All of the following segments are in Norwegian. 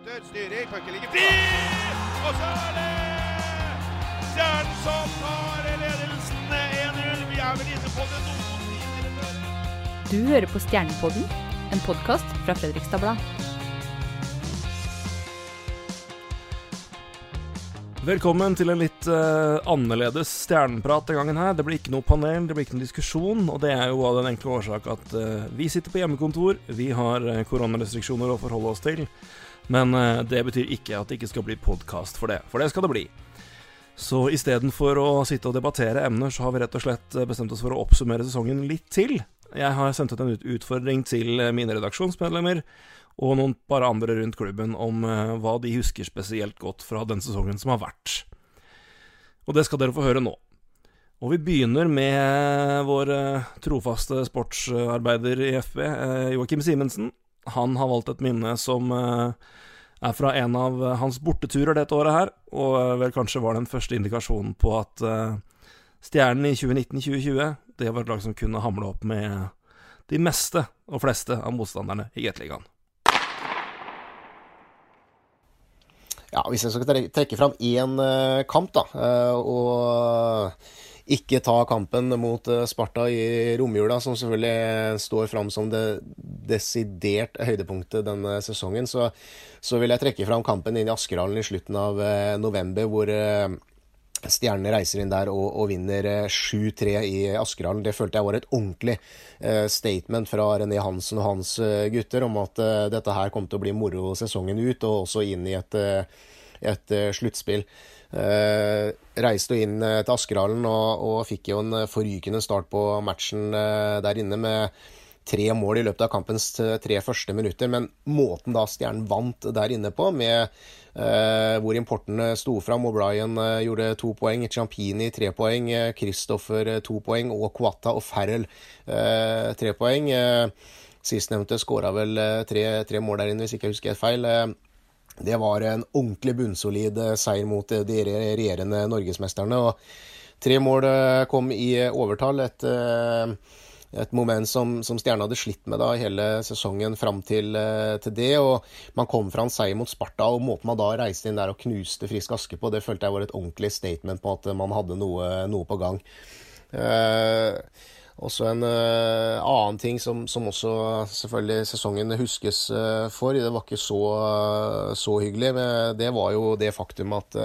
Skyter, styrer, pucken ligger fri! Og så er det Stjernen som tar ledelsen 1-0. Vi er vel inne på det noen timer før. Du hører på Stjernepodden, en podkast fra Fredrikstad Blad. Velkommen til en litt uh, annerledes stjerneprat den gangen her. Det blir ikke noe panel, det blir ikke noe diskusjon, og det er jo av den enkle årsak at uh, vi sitter på hjemmekontor, vi har uh, koronarestriksjoner å forholde oss til, men eh, det betyr ikke at det ikke skal bli podkast for det, for det skal det bli. Så istedenfor å sitte og debattere emner, så har vi rett og slett eh, bestemt oss for å oppsummere sesongen litt til. Jeg har sendt ut en utfordring til eh, mine redaksjonsmedlemmer og noen par andre rundt klubben om hva de husker spesielt godt fra den sesongen som har vært. Og det skal dere få høre nå. Og vi begynner med vår trofaste sportsarbeider i FB, Joakim Simensen. Han har valgt et minne som eh, er fra en av eh, hans borteturer dette året her, og eh, vel kanskje var den første indikasjonen på at Stjernen i 2019-2020, det var et lag som kunne hamle opp med de meste og fleste av motstanderne i Gateligaen. Ja, Hvis jeg skal trekke fram én kamp, da, og ikke ta kampen mot eh, Sparta i romjula, som selvfølgelig står fram som det desidert høydepunktet denne sesongen, så, så vil jeg trekke fram kampen inn i Askerhallen i slutten av eh, november, hvor eh, Stjernene reiser inn der og, og vinner eh, 7-3 i Askerhallen. Det følte jeg var et ordentlig statement fra René Hansen og hans gutter om at dette her kom til å bli moro sesongen ut, og også inn i et, et sluttspill. Eh, reiste jo inn eh, til Askerhallen og, og fikk jo en eh, forrykende start på matchen der inne med tre mål i løpet av kampens tre første minutter. Men måten da Stjernen vant der inne på, med eh, hvor importene sto fram O'Brien eh, gjorde to poeng, Champini tre poeng, Christoffer to poeng, og Quata og Farrell eh, tre poeng. Sistnevnte skåra vel tre, tre mål der inne, hvis ikke jeg husker feil. Det var en ordentlig bunnsolid eh, seier mot eh, de regjerende norgesmesterne. og Tre mål eh, kom i overtall. Et, et moment som, som Stjerne hadde slitt med da hele sesongen fram til, til det. og Man kom fra en seier mot Sparta, og måten man da reiste inn der og knuste Frisk Aske på, det følte jeg var et ordentlig statement på at man hadde noe, noe på gang. Eh, også en uh, annen ting som, som også selvfølgelig sesongen huskes uh, for, det var ikke så, så hyggelig, men det var jo det faktum at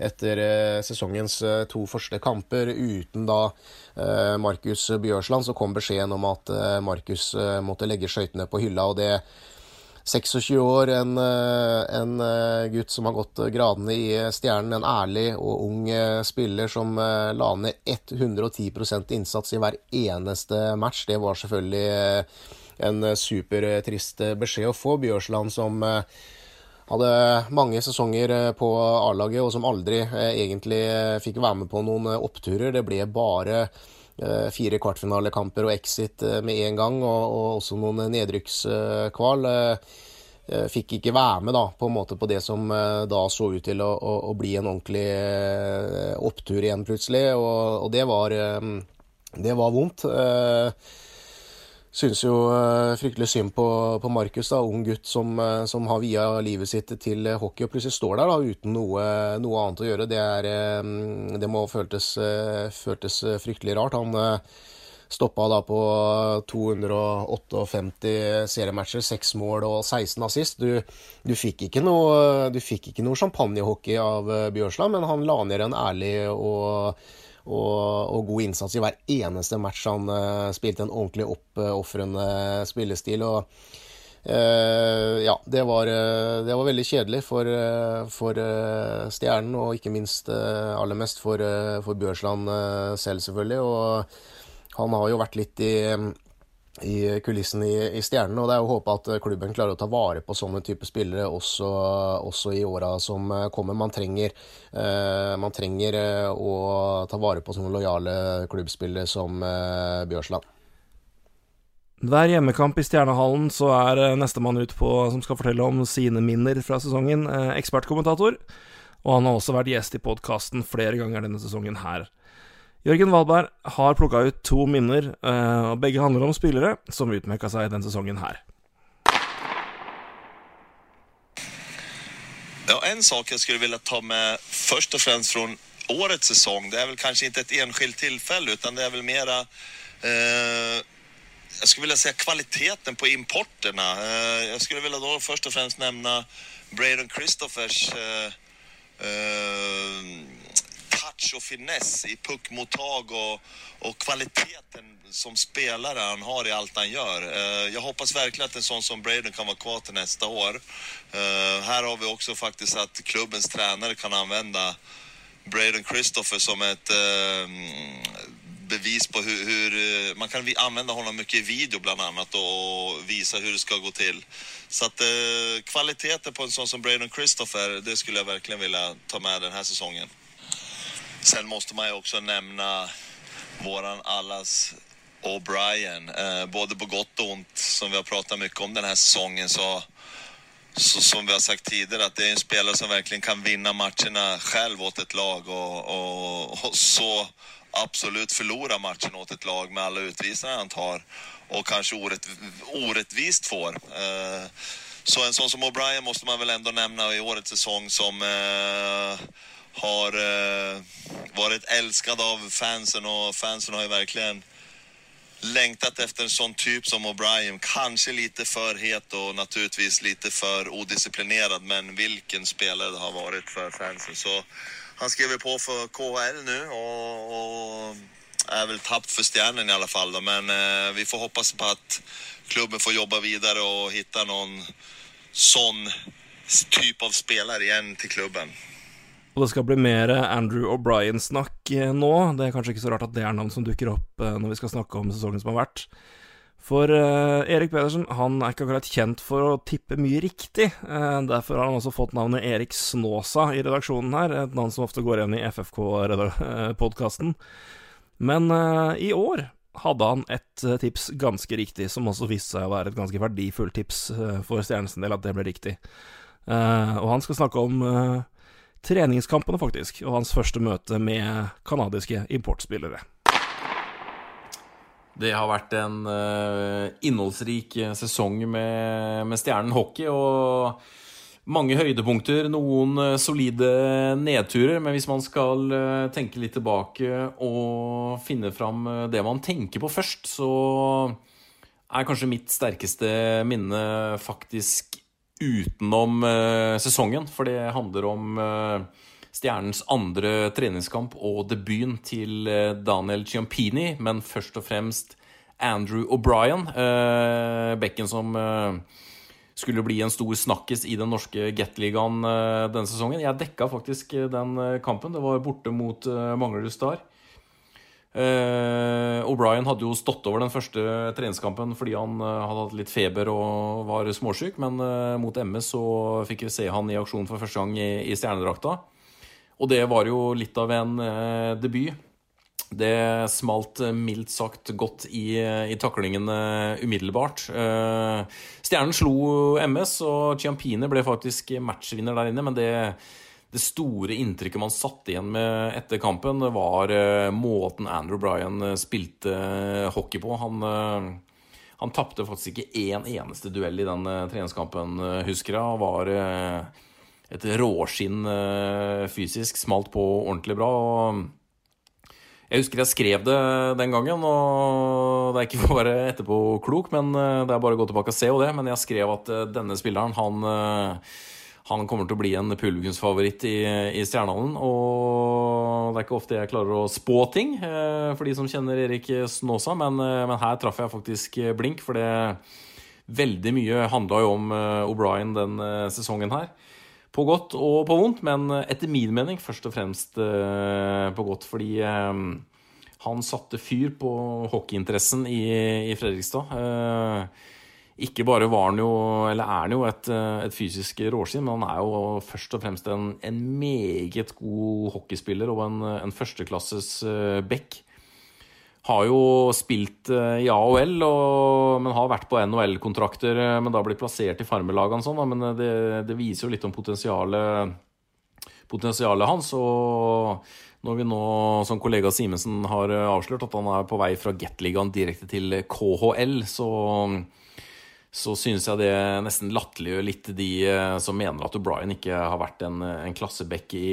etter sesongens to første kamper uten da Markus Bjørsland, så kom beskjeden om at Markus måtte legge skøytene på hylla. og det 26 år, en, eh, en eh, gutt som har gått gradene i eh, Stjernen. En ærlig og ung eh, spiller som eh, la ned 110% innsats i hver eneste match. Det var selvfølgelig eh, en supertrist eh, beskjed å få. Bjørsland som eh, hadde mange sesonger eh, på A-laget, og som aldri eh, egentlig eh, fikk være med på noen eh, oppturer. Det ble bare eh, fire kvartfinalekamper og exit eh, med en gang, og, og også noen nedrykkskval. Eh, eh, Fikk ikke være med da, på på det som eh, da så ut til å, å, å bli en ordentlig eh, opptur igjen plutselig, og, og det var eh, det var vondt. Syns jo eh, fryktelig synd på, på Markus, da, ung gutt som, eh, som har via livet sitt til hockey, og plutselig står der da, uten noe, noe annet å gjøre. Det, er, eh, det må føltes, føltes fryktelig rart. Han Stoppa da på 258 seriematcher, seks mål og 16 assist. Du, du, fikk ikke noe, du fikk ikke noe champagnehockey av Bjørsland, men han la ned en ærlig og og, og, god innsats i hver eneste match. Han uh, spilte en ordentlig oppofrende spillestil. og uh, ja, det var, uh, det var, veldig kjedelig for, for Stjernen, og ikke minst aller mest for, for Bjørsland selv, selvfølgelig. Og han har jo vært litt i i kulissen i, i Stjernen. Og det er å håpe at klubben klarer å ta vare på sånne type spillere også, også i åra som kommer. Man trenger, eh, man trenger eh, å ta vare på sånne lojale klubbspillere som eh, Bjørsland. Hver hjemmekamp i Stjernehallen så er eh, nestemann ut på, som skal fortelle om sine minner fra sesongen, eh, ekspertkommentator. Og han har også vært gjest i podkasten flere ganger denne sesongen her. Jørgen Valberg har plukka ut to minner, eh, og begge handler om spillere som utmerka seg denne sesongen her. Ja, En sak jeg skulle vilja ta med først og fremst fra årets sesong, det er vel kanskje ikke et enskilt tilfelle, utan det er vel mer eh, Jeg skulle vilja si kvaliteten på importene. Eh, jeg skulle vilja da først og fremst nevne Braden Christoffers eh, eh touch och finess i puckmottag och, och kvaliteten som spelare han har i allt han gör. Uh, jag hoppas verkligen att en sån som Braden kan vara kvar till nästa år. Uh, här har vi också faktiskt att klubbens tränare kan använda Braden Christopher som ett uh, bevis på hur, hur, man kan använda honom mycket i video bland annat och visa hur det ska gå till. Så att eh, kvaliteten på en sån som Braden Christopher, det skulle jag verkligen vilja ta med den här säsongen. Sen måste man ju också nämna våran allas O'Brien. Eh, både på gott och ont, som vi har pratat mycket om den här säsongen, så, så, som vi har sagt tidigare, att det är en spelare som verkligen kan vinna matcherna själv åt ett lag och, och, och så absolut förlora matchen åt ett lag med alla utvisningar han tar och kanske orätt, orättvist får. Eh, så en sån som O'Brien måste man väl ändå nämna i årets säsong som eh, har eh, varit älskad av fansen och fansen har ju verkligen längtat efter en sån typ som O'Brien. Kanske lite för het och naturligtvis lite för odisciplinerad, men vilken spelare det har varit för fansen. Så han skriver på för KHL nu och, och är väl tappt för stjärnen i alla fall. Men eh, vi får hoppas på att klubben får jobba vidare och hitta någon sån typ av spelare igen till klubben. Og det skal bli mer Andrew O'Brien-snakk eh, nå. Det er kanskje ikke så rart at det er navn som dukker opp eh, når vi skal snakke om sesongen som har vært. For uh, Erik Pedersen han er ikke akkurat kjent for å tippe mye riktig. Uh, derfor har han også fått navnet Erik Snåsa i redaksjonen her, et navn som ofte går igjen i FFK-podkasten. Men uh, i år hadde han et tips ganske riktig, som også viste seg å være et ganske verdifullt tips for Stjernens del, at det ble riktig. og han skal snakke om treningskampene, faktisk, og hans første møte med canadiske importspillere. Det har vært en uh, innholdsrik sesong med, med Stjernen hockey. og mange høydepunkter, noen uh, solide nedturer. Men hvis man skal tenke litt tilbake og finne fram det man tenker på først, så er kanskje mitt sterkeste minne faktisk utenom uh, sesongen. For det handler om uh, Stjernens andre treningskamp og debuten til uh, Daniel Ciampini, men først og fremst Andrew O'Brien. bekken som skulle bli en stor snakkis i den norske Gateligaen denne sesongen. Jeg dekka faktisk den kampen. Det var borte mot Manglerud Star. Uh, O'Brien hadde jo stått over den første treningskampen fordi han uh, hadde hatt litt feber og var småsyk, men uh, mot MS så fikk vi se han i aksjon for første gang i, i stjernedrakta. Og det var jo litt av en debut. Det smalt mildt sagt godt i, i taklingene umiddelbart. Stjernen slo MS, og Ciampine ble faktisk matchvinner der inne, men det det store inntrykket man satt igjen med etter kampen, var uh, måten Andrew Bryan eh, spilte uh, hockey på. Han, han tapte faktisk ikke én eneste duell i den treningskampen, husker jeg. Han var et råskinn fysisk, smalt på ordentlig bra. og Jeg husker jeg skrev det den gangen, og det er ikke for å være etterpåklok, men det er bare å gå tilbake og se jo det. Men jeg skrev at denne spilleren, han han kommer til å bli en publikumsfavoritt i, i Stjernehallen. Og det er ikke ofte jeg klarer å spå ting, eh, for de som kjenner Erik Snåsa, men, eh, men her traff jeg faktisk blink, for det veldig mye handla jo om eh, O'Brien den sesongen her. På godt og på vondt, men etter min mening først og fremst på godt, fordi han satte fyr på hockeyinteressen i, i Fredrikstad. Ikke bare var han jo, eller er han jo et, eh, et fysisk råskinn, men han er jo først og fremst en, en meget god hockeyspiller og en, en førsteklasses uh, back. Har jo spilt uh, i AHL, men har vært på NHL-kontrakter, men da blitt plassert i farmerlagene sånn, men det, det, viser jo litt om potensialet, potensialet hans. og når vi nå, som kollega Simensen har avslørt, at han er på vei fra Gatligaen direkte til KHL, så så synes jeg det nesten latterliggjør litt de eh, som mener at O'Brien ikke har vært en, en klassebekk i,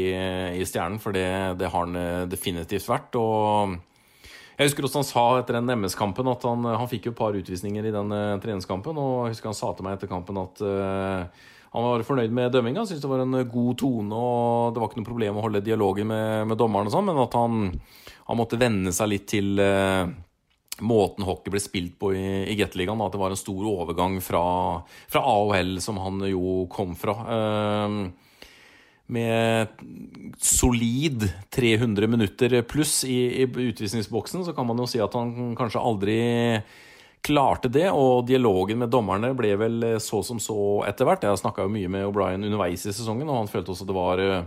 i, Stjernen, for det, det, har han eh, definitivt vært. og jeg husker også han sa etter den MS-kampen at han, han, fikk jo et par utvisninger i den uh, treningskampen. Og jeg husker han sa til meg etter kampen at uh, han var fornøyd med dømminga. Syntes det var en god tone og det var ikke noe problem å holde dialogen med, med dommeren, og sånn, men at han, han, måtte venne seg litt til uh, måten hockey ble spilt på i, i Gateligaen. At det var en stor overgang fra, fra, AHL, som han jo kom fra. Eh, med solid 300 minutter pluss i, i, utvisningsboksen, så kan man jo si at han kanskje aldri klarte det. Og dialogen med dommerne ble vel så som så etter hvert. Jeg snakka jo mye med O'Brien underveis i sesongen, og han følte også det var uh,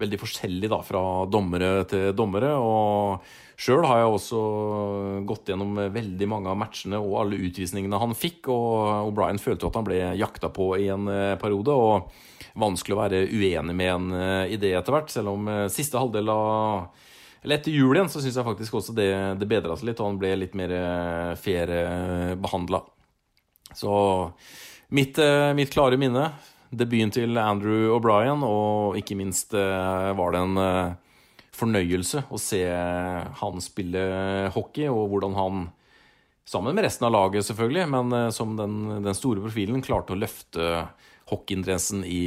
veldig forskjellig da, fra dommere til dommere. og Sjøl har jeg også gått gjennom veldig mange av matchene og alle utvisningene han fikk, og O'Brien følte at han ble jakta på i en eh, periode. og Vanskelig å være uenig med en idé i det etter hvert, selv om eh, siste halvdel av eller etter jul igjen så syns jeg faktisk også det, det bedra seg litt, og han ble litt mer fair behandla. Så mitt, mitt klare minne, debuten til Andrew O'Brien, og ikke minst var det en fornøyelse å se han spille hockey, og hvordan han, sammen med resten av laget selvfølgelig, men eh, som den, den store profilen, klarte å løfte hockeyinteressen i,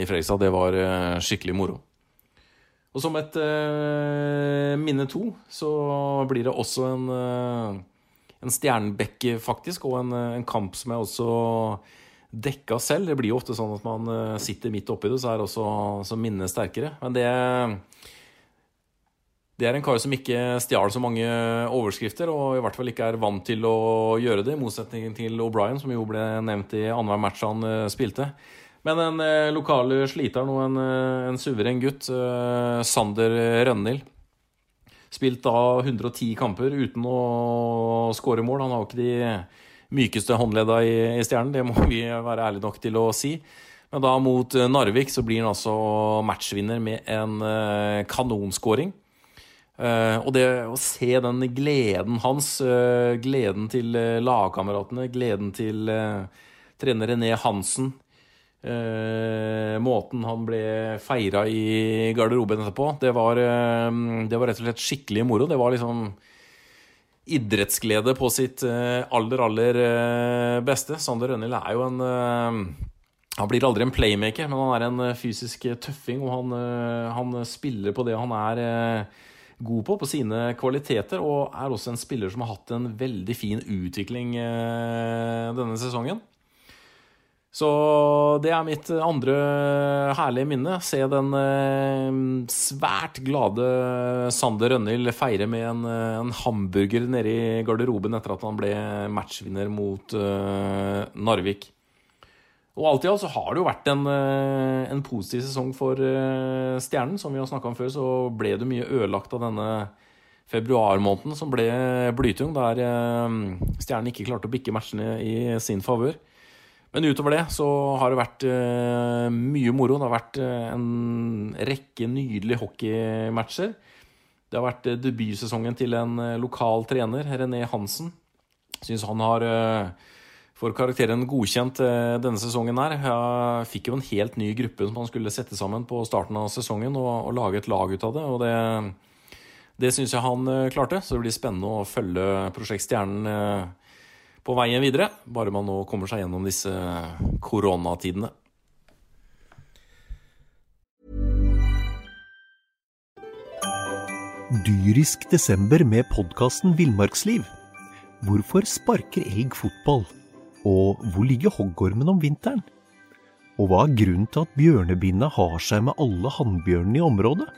i Fredrikstad. Det var eh, skikkelig moro. Og som et uh, minne to, så blir det også en, uh, en stjernebekke, faktisk, og en, en, kamp som jeg også dekka selv. Det blir jo ofte sånn at man sitter midt oppi det, så er også minnet sterkere. Men det det er en kar som ikke stjal så mange overskrifter, og i hvert fall ikke er vant til å gjøre det, i motsetning til O'Brien, som jo ble nevnt i annenhver match han uh, spilte. Men en uh, lokal sliter nå, en, uh, en, suveren gutt, Sander Rønhild. Spilt da 110 kamper uten å skåre mål. Han har jo ikke de mykeste håndledda i, i Stjernen, det må vi være ærlige nok til å si. Men da mot Narvik så blir han altså matchvinner med en kanonskåring. Uh, og det å se den gleden hans, uh, gleden til uh, lagkameratene, gleden til trener René Hansen Måten han ble feira i garderoben etterpå, det var, det var rett og slett skikkelig moro. Det var liksom idrettsglede på sitt aller, aller beste. Sander Rønhild er jo en han blir aldri en playmaker, men han er en fysisk tøffing, og han, han spiller på det han er god på, på sine kvaliteter, og er også en spiller som har hatt en veldig fin utvikling eh, denne sesongen. Så det er mitt andre herlige minne. Se den eh, svært glade Sander Rønhild feire med en, en, hamburger nede i garderoben etter at han ble matchvinner mot Narvik. Og alt i alt så har det jo vært en, eh, en positiv sesong for eh, Stjernen. Som vi har snakka om før, så ble det mye ødelagt av denne februarmåneden som ble blytung, der eh, Stjernen ikke klarte å bikke matchene i sin favør. Men utover det så har det vært mye moro. Det har vært en rekke nydelige hockeymatcher. Det har vært debutsesongen til en lokal trener, René Hansen. Syns han har får karakteren godkjent eh, denne sesongen her. Jeg fikk jo en helt ny gruppe som han skulle sette sammen på starten av sesongen og, og lage et lag ut av det. og det Det syns jeg han klarte, så det blir spennende å følge Prosjekt Stjernen på veien videre. Bare man nå kommer seg gjennom disse koronatidene. Dyrisk desember med podkasten Villmarksliv. Hvorfor sparker elg fotball? Og hvor ligger hoggormen om vinteren? Og hva er grunnen til at bjørnebinna har seg med alle hannbjørnene i området?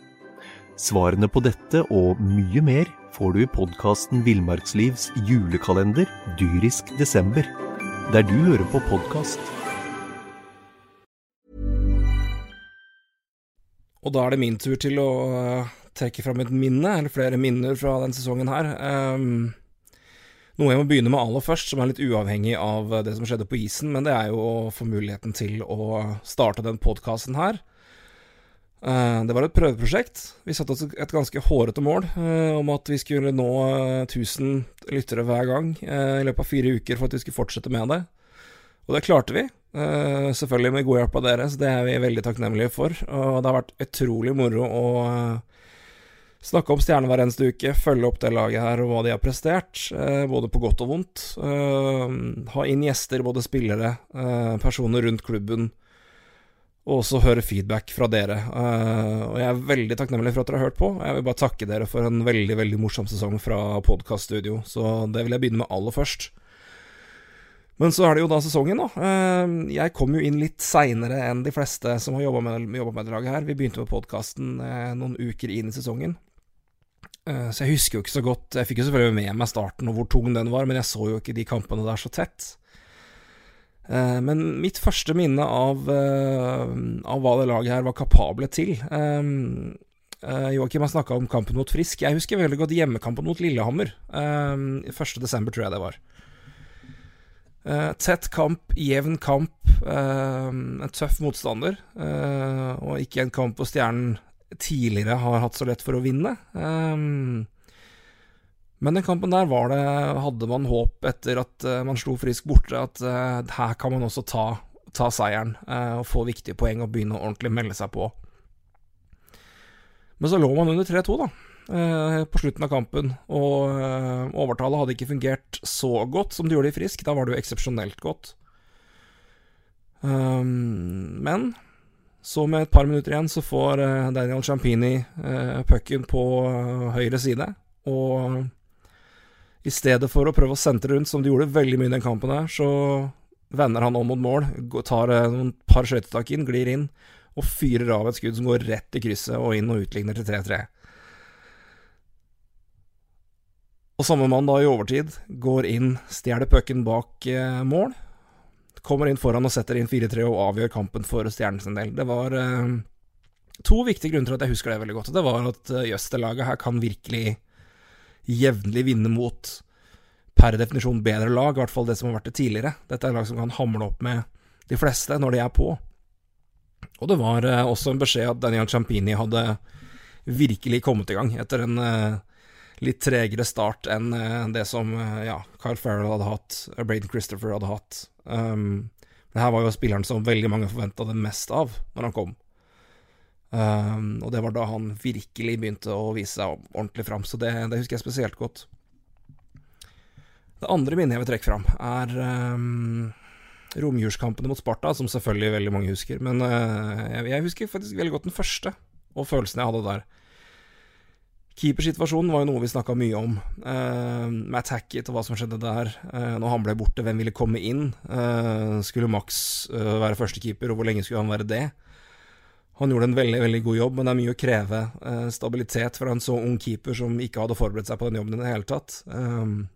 Svarene på dette og mye mer får du i podkasten Villmarkslivs julekalender dyrisk desember, der du hører på podkast. Og da er det min tur til å uh, trekke fram et minne, eller flere minner fra den sesongen her. Um, noe jeg må begynne med aller først, som er litt uavhengig av det som skjedde på isen, men det er jo å få muligheten til å starte den podkasten her. Uh, det var et prøveprosjekt. Vi satte oss et ganske hårete mål uh, om at vi skulle nå uh, 1000 lyttere hver gang i løpet av fire uker for at vi skulle fortsette med det. Og det klarte vi. selvfølgelig med god hjelp av dere, så det er vi veldig takknemlige for. Og det har vært utrolig moro å snakke om stjerner hver eneste uke, følge opp det laget her og hva de har prestert, både på godt og vondt. ha inn gjester, både spillere, personer rundt klubben og også høre feedback fra dere. Og jeg er veldig takknemlig for at dere har hørt på. Jeg vil bare takke dere for en veldig veldig morsom sesong fra podkaststudio, så det vil jeg begynne med aller først. Men så er det jo da sesongen, da. Jeg kom jo inn litt seinere enn de fleste som har jobba med, med laget her. Vi begynte med podkasten noen uker inn i sesongen. Så jeg husker jo ikke så godt Jeg fikk jo selvfølgelig med meg starten og hvor tung den var, men jeg så jo ikke de kampene der så tett. Eh, men mitt første minne av, eh, av, hva det laget her var kapable til eh, Joakim har snakka om kampen mot Frisk. Jeg husker veldig godt hjemmekampen mot Lillehammer. 1. desember, tror jeg det var. tett kamp, jevn kamp. en tøff motstander. og ikke en kamp hvor Stjernen tidligere har hatt så lett for å vinne. Um, men den kampen der var det, hadde man håp etter at uh, man slo Frisk borte, at uh, her kan man også ta, ta seieren uh, og få viktige poeng og begynne å ordentlig melde seg på. Men så lå man under 3-2, da, på slutten av kampen, og overtallet hadde ikke fungert så godt som det gjorde i Frisk. Da var det jo eksepsjonelt godt. Um, men så med et par minutter igjen så får Daniel Champini pucken på høyre side, og i stedet for å prøve å sentre rundt, som de gjorde veldig mye i den kampen her, så vender han om mot mål, tar eh, noen par skøytetak inn, glir inn, og fyrer av et skudd som går rett i krysset og inn og utligner til 3-3. Og samme mann da i overtid går inn, stjeler pucken bak eh, mål, kommer inn foran og setter inn 4-3 og avgjør kampen for Stjernen sin del. Det var eh, to viktige grunner til at jeg husker det veldig godt. Det var at eh, Jøster-laget her kan virkelig jevnlig vinne mot per definisjon bedre lag, i hvert fall det som har vært det tidligere. Dette er lag som kan hamle opp med de fleste når de er på. Og det var eh, også en beskjed at Daniel Champini hadde virkelig kommet i gang etter en eh, litt tregere start enn eh, det som eh, ja, Kyle Farrell hadde hatt, eh, Braden Christopher hadde hatt. Um, det her var jo spilleren som veldig mange forventa det mest av når han kom. Um, og det var da han virkelig begynte å vise seg ordentlig fram, så det, det husker jeg spesielt godt. Det andre minnet jeg vil trekke fram, er um, romjulskampene mot Sparta, som selvfølgelig veldig mange husker. Men uh, jeg, jeg, husker faktisk veldig godt den første, og følelsene jeg hadde der. Keepersituasjonen var jo noe vi snakka mye om. Uh, Matt Hackett og hva som skjedde der. Uh, når han ble borte, hvem ville komme inn? Uh, skulle Max være førstekeeper, og hvor lenge skulle han være det? Han gjorde en veldig veldig god jobb, men det er mye å kreve eh, stabilitet fra en så ung keeper som ikke hadde forberedt seg på den jobben i det hele tatt. Um,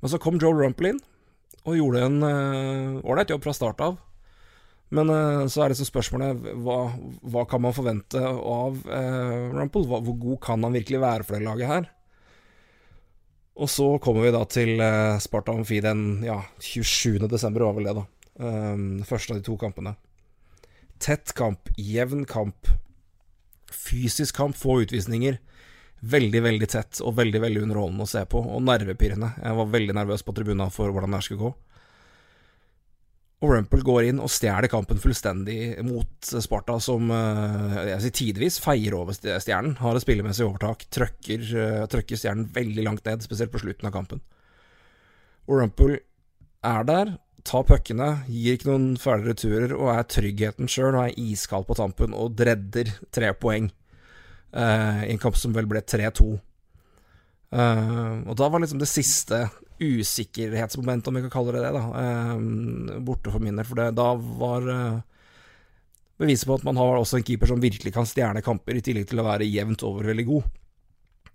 men så kom Joe Rumpel inn og gjorde en eh, ålreit jobb fra start av. Men uh, så er det så spørsmålet hva, hva, kan man forvente av uh, Rumpel? Hvor god kan han virkelig være for det laget her? Og så kommer vi da til uh, Sparta Amfi den ja, 27. desember, var vel det, da. Um, første av de to kampene. Tett kamp, jevn kamp, fysisk kamp, få utvisninger. Veldig, veldig tett og veldig veldig underholdende å se på, og nervepirrende. Jeg var veldig nervøs på tribunen for hvordan det skulle gå. Og Rumpel går inn og stjeler kampen fullstendig mot Sparta, som jeg si, tidvis feier over Stjernen. Har et spillemessig overtak, trøkker, trøkker Stjernen veldig langt ned, spesielt på slutten av kampen. Og Rumpel er der, tar puckene, gir ikke noen fæle returer og er tryggheten sjøl og er iskald på tampen og dredder tre poeng eh, i en kamp som vel ble 3-2. Uh, og da var liksom det siste usikkerhetsmomentet, om vi kan kalle det det, da, uh, borte for min del. For det, da var uh, beviset på at man har også en keeper som virkelig kan stjerne kamper, i tillegg til å være jevnt over veldig god.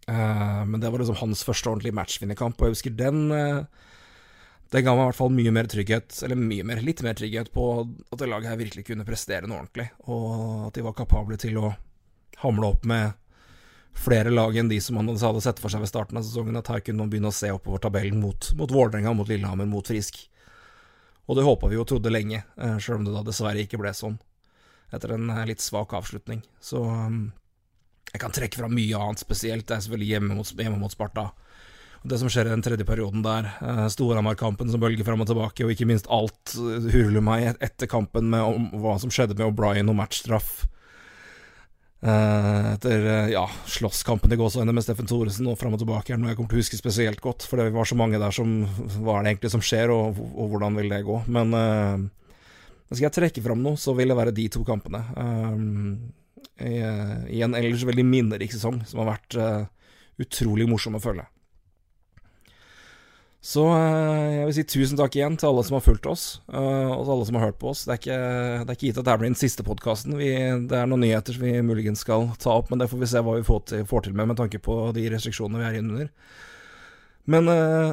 men det var liksom hans første ordentlige matchvinnerkamp, og jeg husker den Det ga meg i hvert fall mye mer trygghet, eller mye mer, litt mer trygghet på at det laget her virkelig kunne prestere noe ordentlig, og at de var kapable til å hamle opp med flere lag enn de som man hadde sett for seg ved starten av sesongen, at her kunne man begynne å se oppover tabellen mot, mot Vålerenga, mot Lillehammer, mot Frisk. Og det håpa vi jo trodde lenge, eh, sjøl om det da dessverre ikke ble sånn, etter en eh, litt svak avslutning. Så um, jeg kan trekke fra mye annet spesielt, det er selvfølgelig hjemme mot, hjemme mot Sparta. Det som skjer i den tredje perioden der, eh, Storhamar-kampen som bølger fram og tilbake, og ikke minst alt hurler meg etter kampen med om, hva som skjedde med O'Brien og matchstraff etter uh, ja, slåsskampen i gåseøynene med Steffen Thoresen og fram og tilbake er noe jeg kommer til å huske spesielt godt, for det var så mange der som Hva er det egentlig som skjer, og, og hvordan vil det gå? Men uh, skal jeg trekke fram noe, så vil det være de to kampene. I, I, en ellers veldig minnerik sesong, som har vært utrolig morsom å følge. Så eh, jeg vil si tusen takk igjen til alle som har fulgt oss, eh, og til alle som har hørt på oss. Det er ikke, det er ikke gitt at det blir den siste podkasten. Det er noen nyheter som vi muligens skal ta opp, men det får vi se hva vi får til, får til med med tanke på de restriksjonene vi er innunder. Men uh,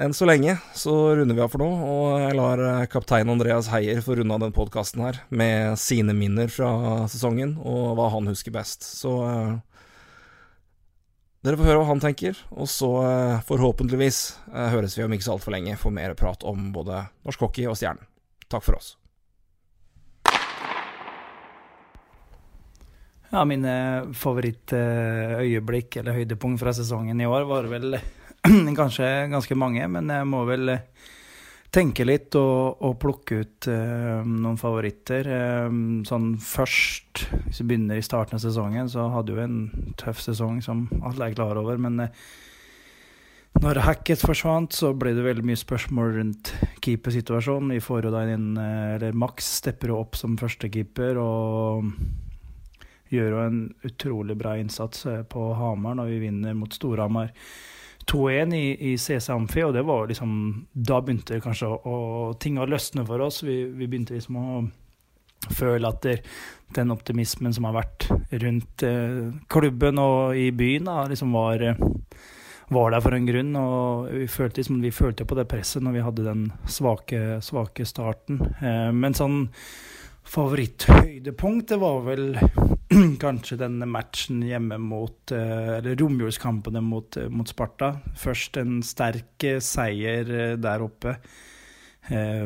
enn så lenge så runder vi av for nå, og jeg lar kaptein Andreas Heier få runde av den podkasten her med sine minner fra sesongen, og hva han husker best. Så dere får høre hva han tenker, og så eh, forhåpentligvis eh, høres vi om ikke så altfor lenge for mer prat om både norsk hockey og Stjernen. Takk for oss. Ja, mine favorittøyeblikk eller høydepunkt fra sesongen i år var vel kanskje ganske mange, men jeg må vel tenke litt og, og plukke ut uh, noen favoritter. Uh, sånn først, hvis vi begynner i starten av sesongen, så hadde vi en tøff sesong som alle er klar over. Men uh, når Hackett forsvant, så ble det veldig mye spørsmål rundt keepersituasjonen. Vi får jo da inn Eller Max stepper jo opp som førstekeeper og gjør jo en utrolig bra innsats på Hamar når vi vinner mot Storhamar. 2-1 i, i CC Amfi, og det var liksom Da begynte kanskje å, å ting å løsne for oss. Vi, vi begynte liksom å føle at det, den optimismen som har vært rundt eh, klubben og i byen, da, liksom var, var der for en grunn. Og vi følte, liksom, vi følte på det presset når vi hadde den svake, svake starten. Eh, men sånn favoritthøydepunkt, det var vel kanskje denne matchen hjemme mot eh, Eller romjulskampene mot, eh, mot, Sparta. Først en sterk eh, seier der oppe.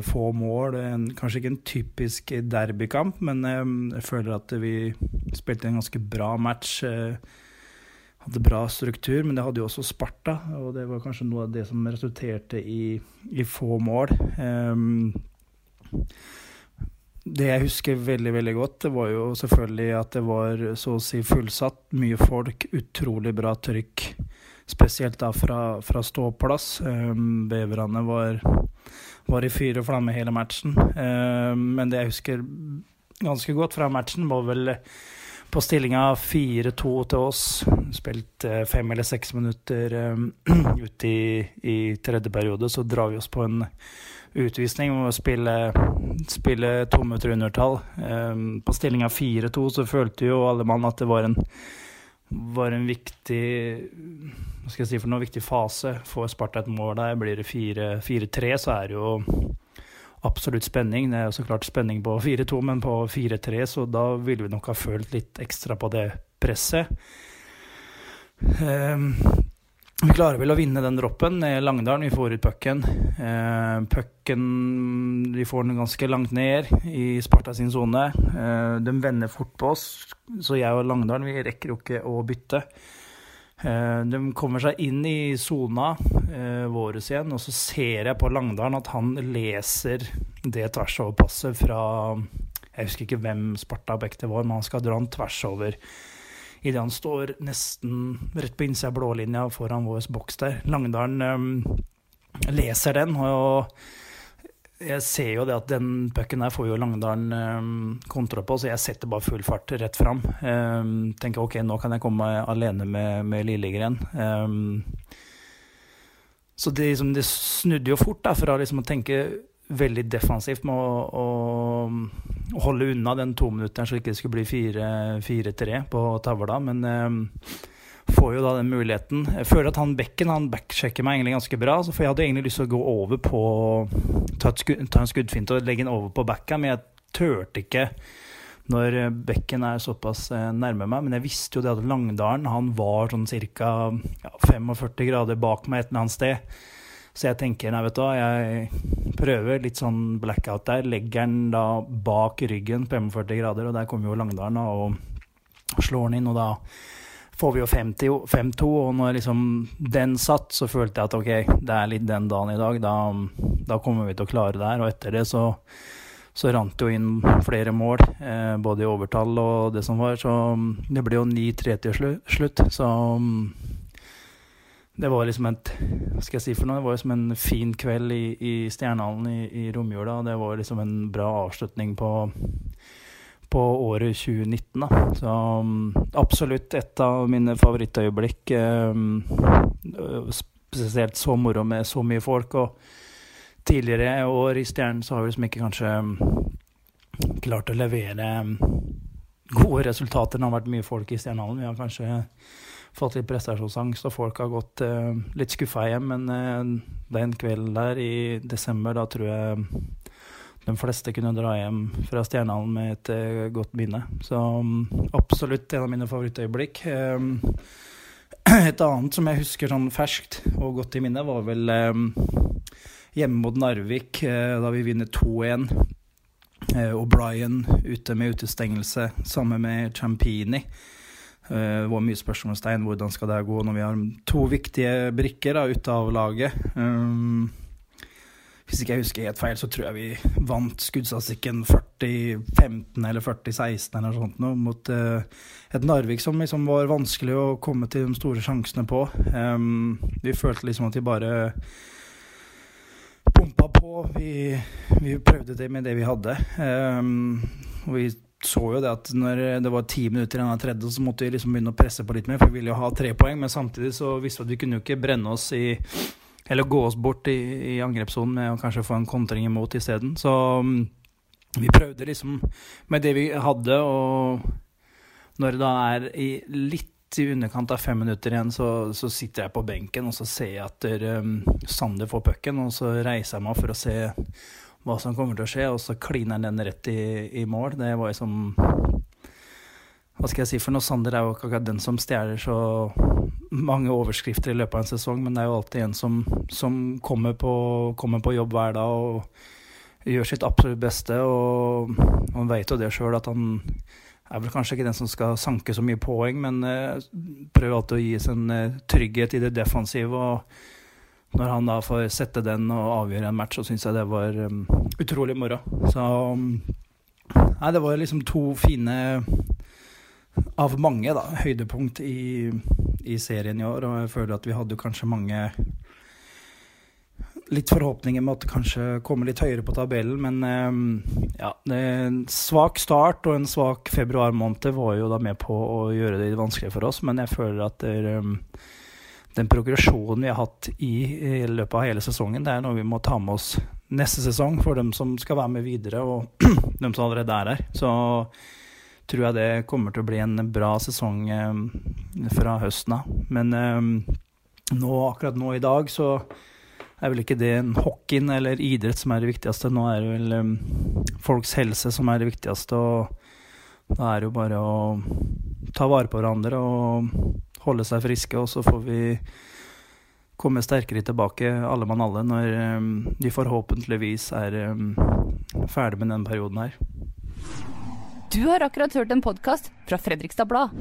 få mål. En, kanskje ikke en typisk derbykamp, men jeg føler at vi spilte en ganske bra match. hadde bra struktur, men det hadde jo også Sparta, og det var kanskje noe av det som resulterte i, i få mål. Um, det jeg husker veldig veldig godt, det var jo selvfølgelig at det var så å si fullsatt. Mye folk, utrolig bra trykk. Spesielt da fra, fra ståplass. Um, beverne var, var, i fyr og flamme hele matchen. Um, men det jeg husker ganske godt fra matchen, var vel på stillinga 4-2 til oss. Spilt uh, fem eller seks minutter um, ute i, i tredje periode, så drar vi oss på en utvisning og spille, spille to minutter undertall. På stillinga 4-2 så følte jo alle mann at det var en, var en viktig hva skal jeg si for noe viktig fase. Får Sparta et mål der, blir det 4-3, så er det jo absolutt spenning. Det er jo så klart spenning på 4-2, men på 4-3, så da ville vi nok ha følt litt ekstra på det presset. Um, vi klarer vel å vinne den droppen ned Langdalen. Vi får ut pucken. Eh, pucken Vi får den ganske langt ned i Sparta sin sone. Eh, de vender fort på oss, så jeg og Langdalen vi rekker jo ikke å bytte. Eh, de kommer seg inn i sona eh, vår igjen, og så ser jeg på Langdalen at han leser det tversoverpasset fra Jeg husker ikke hvem Sparta Beck var, men han skal dra den tvers over idet han står nesten rett på innsida av blålinja foran vår boks der. Langdalen um, leser den, og jeg ser jo det at den pucken der får jo Langdalen um, kontra på, så jeg setter bare full fart rett fram. Um, tenker ok, nå kan jeg komme alene med, med Lillegren. Um, så det, liksom, det, snudde jo fort da, fra liksom å tenke veldig defensivt med å, å holde unna den tominutteren så det ikke skulle bli 4-3 på tavla. Men eh, får jo da den muligheten. Jeg føler at han bekken han backsjekker meg egentlig ganske bra. Så jeg hadde egentlig lyst til å gå over på Ta, skudd, ta en skuddfint og legge den over på backa, men jeg turte ikke når bekken er såpass eh, nærme meg. Men jeg visste jo det at Langdalen han var sånn ca. Ja, 45 grader bak meg et eller annet sted. Så jeg tenker nei, vet du hva, jeg prøver litt sånn blackout der. Legger den da bak ryggen på 45 grader, og der kommer jo Langdalen og slår den inn. Og da får vi jo 5-2, og når liksom den satt, så følte jeg at ok, det er litt den dagen i dag. Da, da kommer vi til å klare det her. Og etter det så, så rant jo inn flere mål, eh, både i overtall og det som var. Så det ble jo 9-3 til slutt. Så det var liksom et Hva skal jeg si for noe? Det var liksom en fin kveld i, i Stjernehallen i, i romjula. Det var liksom en bra avslutning på på året 2019. Da. Så um, absolutt et av mine favorittøyeblikk. Um, spesielt så moro med så mye folk. Og tidligere år i Stjernen så har vi liksom ikke kanskje um, klart å levere gode resultater. Det har vært mye folk i Stjernehallen. Vi har kanskje fått litt prestasjonsangst, og folk har gått uh, litt skuffa hjem. Men uh, den kvelden der i desember, da tror jeg de fleste kunne dra hjem fra Stjernehallen med et uh, godt minne. Så um, absolutt en av mine favorittøyeblikk. Um, et annet som jeg husker sånn ferskt og godt i minne, var vel um, hjemme mot Narvik, da vi vinner 2-1. Uh, O'Brien ute med utestengelse sammen med Champini. Uh, det var mye spørsmålstegn hvordan skal det gå når vi har to viktige brikker da, ute av laget. Um, hvis ikke jeg husker helt feil, så tror jeg vi vant skuddstatistikken 40-15 eller 40-16 eller sånt noe, mot uh, et Narvik som liksom var vanskelig å komme til de store sjansene på. Um, vi følte liksom at de bare pumpa på. Vi, vi, prøvde det med det vi hadde. Um, og vi så jo det at når det var ti minutter igjen av tredje, så måtte vi liksom begynne å presse på litt mer, for vi ville jo ha tre poeng. Men samtidig så visste vi at vi kunne jo ikke brenne oss i eller gå oss bort i, i angrepssonen med å kanskje få en kontring imot isteden. Så um, vi prøvde liksom med det vi hadde, og når det da er i litt i underkant av fem minutter igjen, så, så sitter jeg på benken og så ser jeg at um, Sander får pucken, og så reiser jeg meg for å se hva som kommer til å skje, og så kliner han den rett i, i mål. Det var liksom Hva skal jeg si for noe? Sander er jo ikke akkurat den som stjeler så mange overskrifter i løpet av en sesong, men det er jo alltid en som, som kommer, på, kommer, på, jobb hver dag og gjør sitt absolutt beste. Og han vet jo det sjøl at han er vel kanskje ikke den som skal sanke så mye poeng, men uh, prøver alltid å gi sin uh, trygghet i det defensive. og når han da får sette den og avgjøre en match, så syns jeg det var um, utrolig moro. Så um, Nei, det var liksom to fine av mange da, høydepunkt i i serien i år, og jeg føler at vi hadde kanskje mange litt forhåpninger med at det kanskje kommer litt høyere på tabellen, men um, ja, en svak start og en svak februar måned var jo da med på å gjøre det vanskelig for oss, men jeg føler at det, ehm, den progresjonen vi har hatt i, i, løpet av hele sesongen, det er noe vi må ta med oss neste sesong for dem som skal være med videre, og dem som allerede er her. Så tror jeg det kommer til å bli en bra sesong eh, fra høsten av. Men eh, nå, akkurat nå i dag så er vel ikke det en hockeyen eller idrett som er det viktigste. Nå er det vel eh, folks helse som er det viktigste. Og da er det jo bare å ta vare på hverandre og holde seg friske, og så får vi komme sterkere tilbake, alle mann alle, når ehm, de forhåpentligvis er ehm, ferdig med denne perioden her. Du har akkurat hørt en podkast fra Fredrikstad Blad.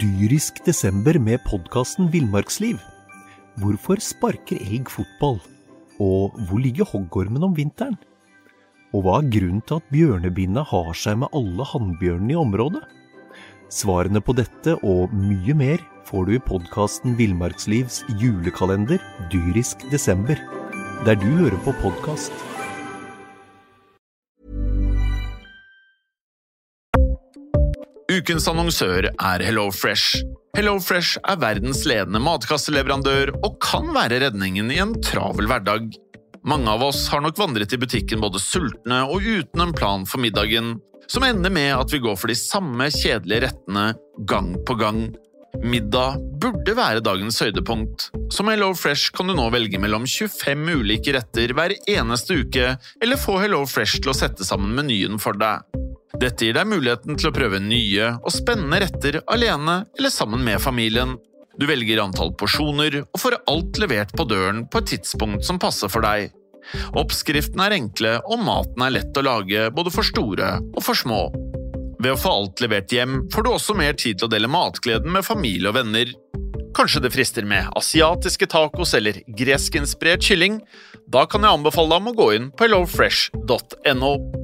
Dyrisk desember med podkasten Villmarksliv. Hvorfor sparker elg fotball? Og hvor ligger hoggormen om vinteren? Og hva er grunnen til at bjørnebinna har seg med alle hannbjørnene i området? Svarene på dette og mye mer får du i podkasten Villmarkslivs julekalender dyrisk desember, der du hører på podkast. Ukens annonsør er HelloFresh. HelloFresh er verdens ledende matkasseleverandør og kan være redningen i en travel hverdag. Mange av oss har nok vandret i butikken både sultne og uten en plan for middagen, som ender med at vi går for de samme kjedelige rettene gang på gang. Middag burde være dagens høydepunkt. Som HelloFresh kan du nå velge mellom 25 ulike retter hver eneste uke, eller få HelloFresh til å sette sammen menyen for deg. Dette gir deg muligheten til å prøve nye og spennende retter alene eller sammen med familien. Du velger antall porsjoner og får alt levert på døren på et tidspunkt som passer for deg. Oppskriftene er enkle, og maten er lett å lage både for store og for små. Ved å få alt levert hjem får du også mer tid til å dele matgleden med familie og venner. Kanskje det frister med asiatiske tacos eller greskinspirert kylling? Da kan jeg anbefale deg om å gå inn på hellofresh.no.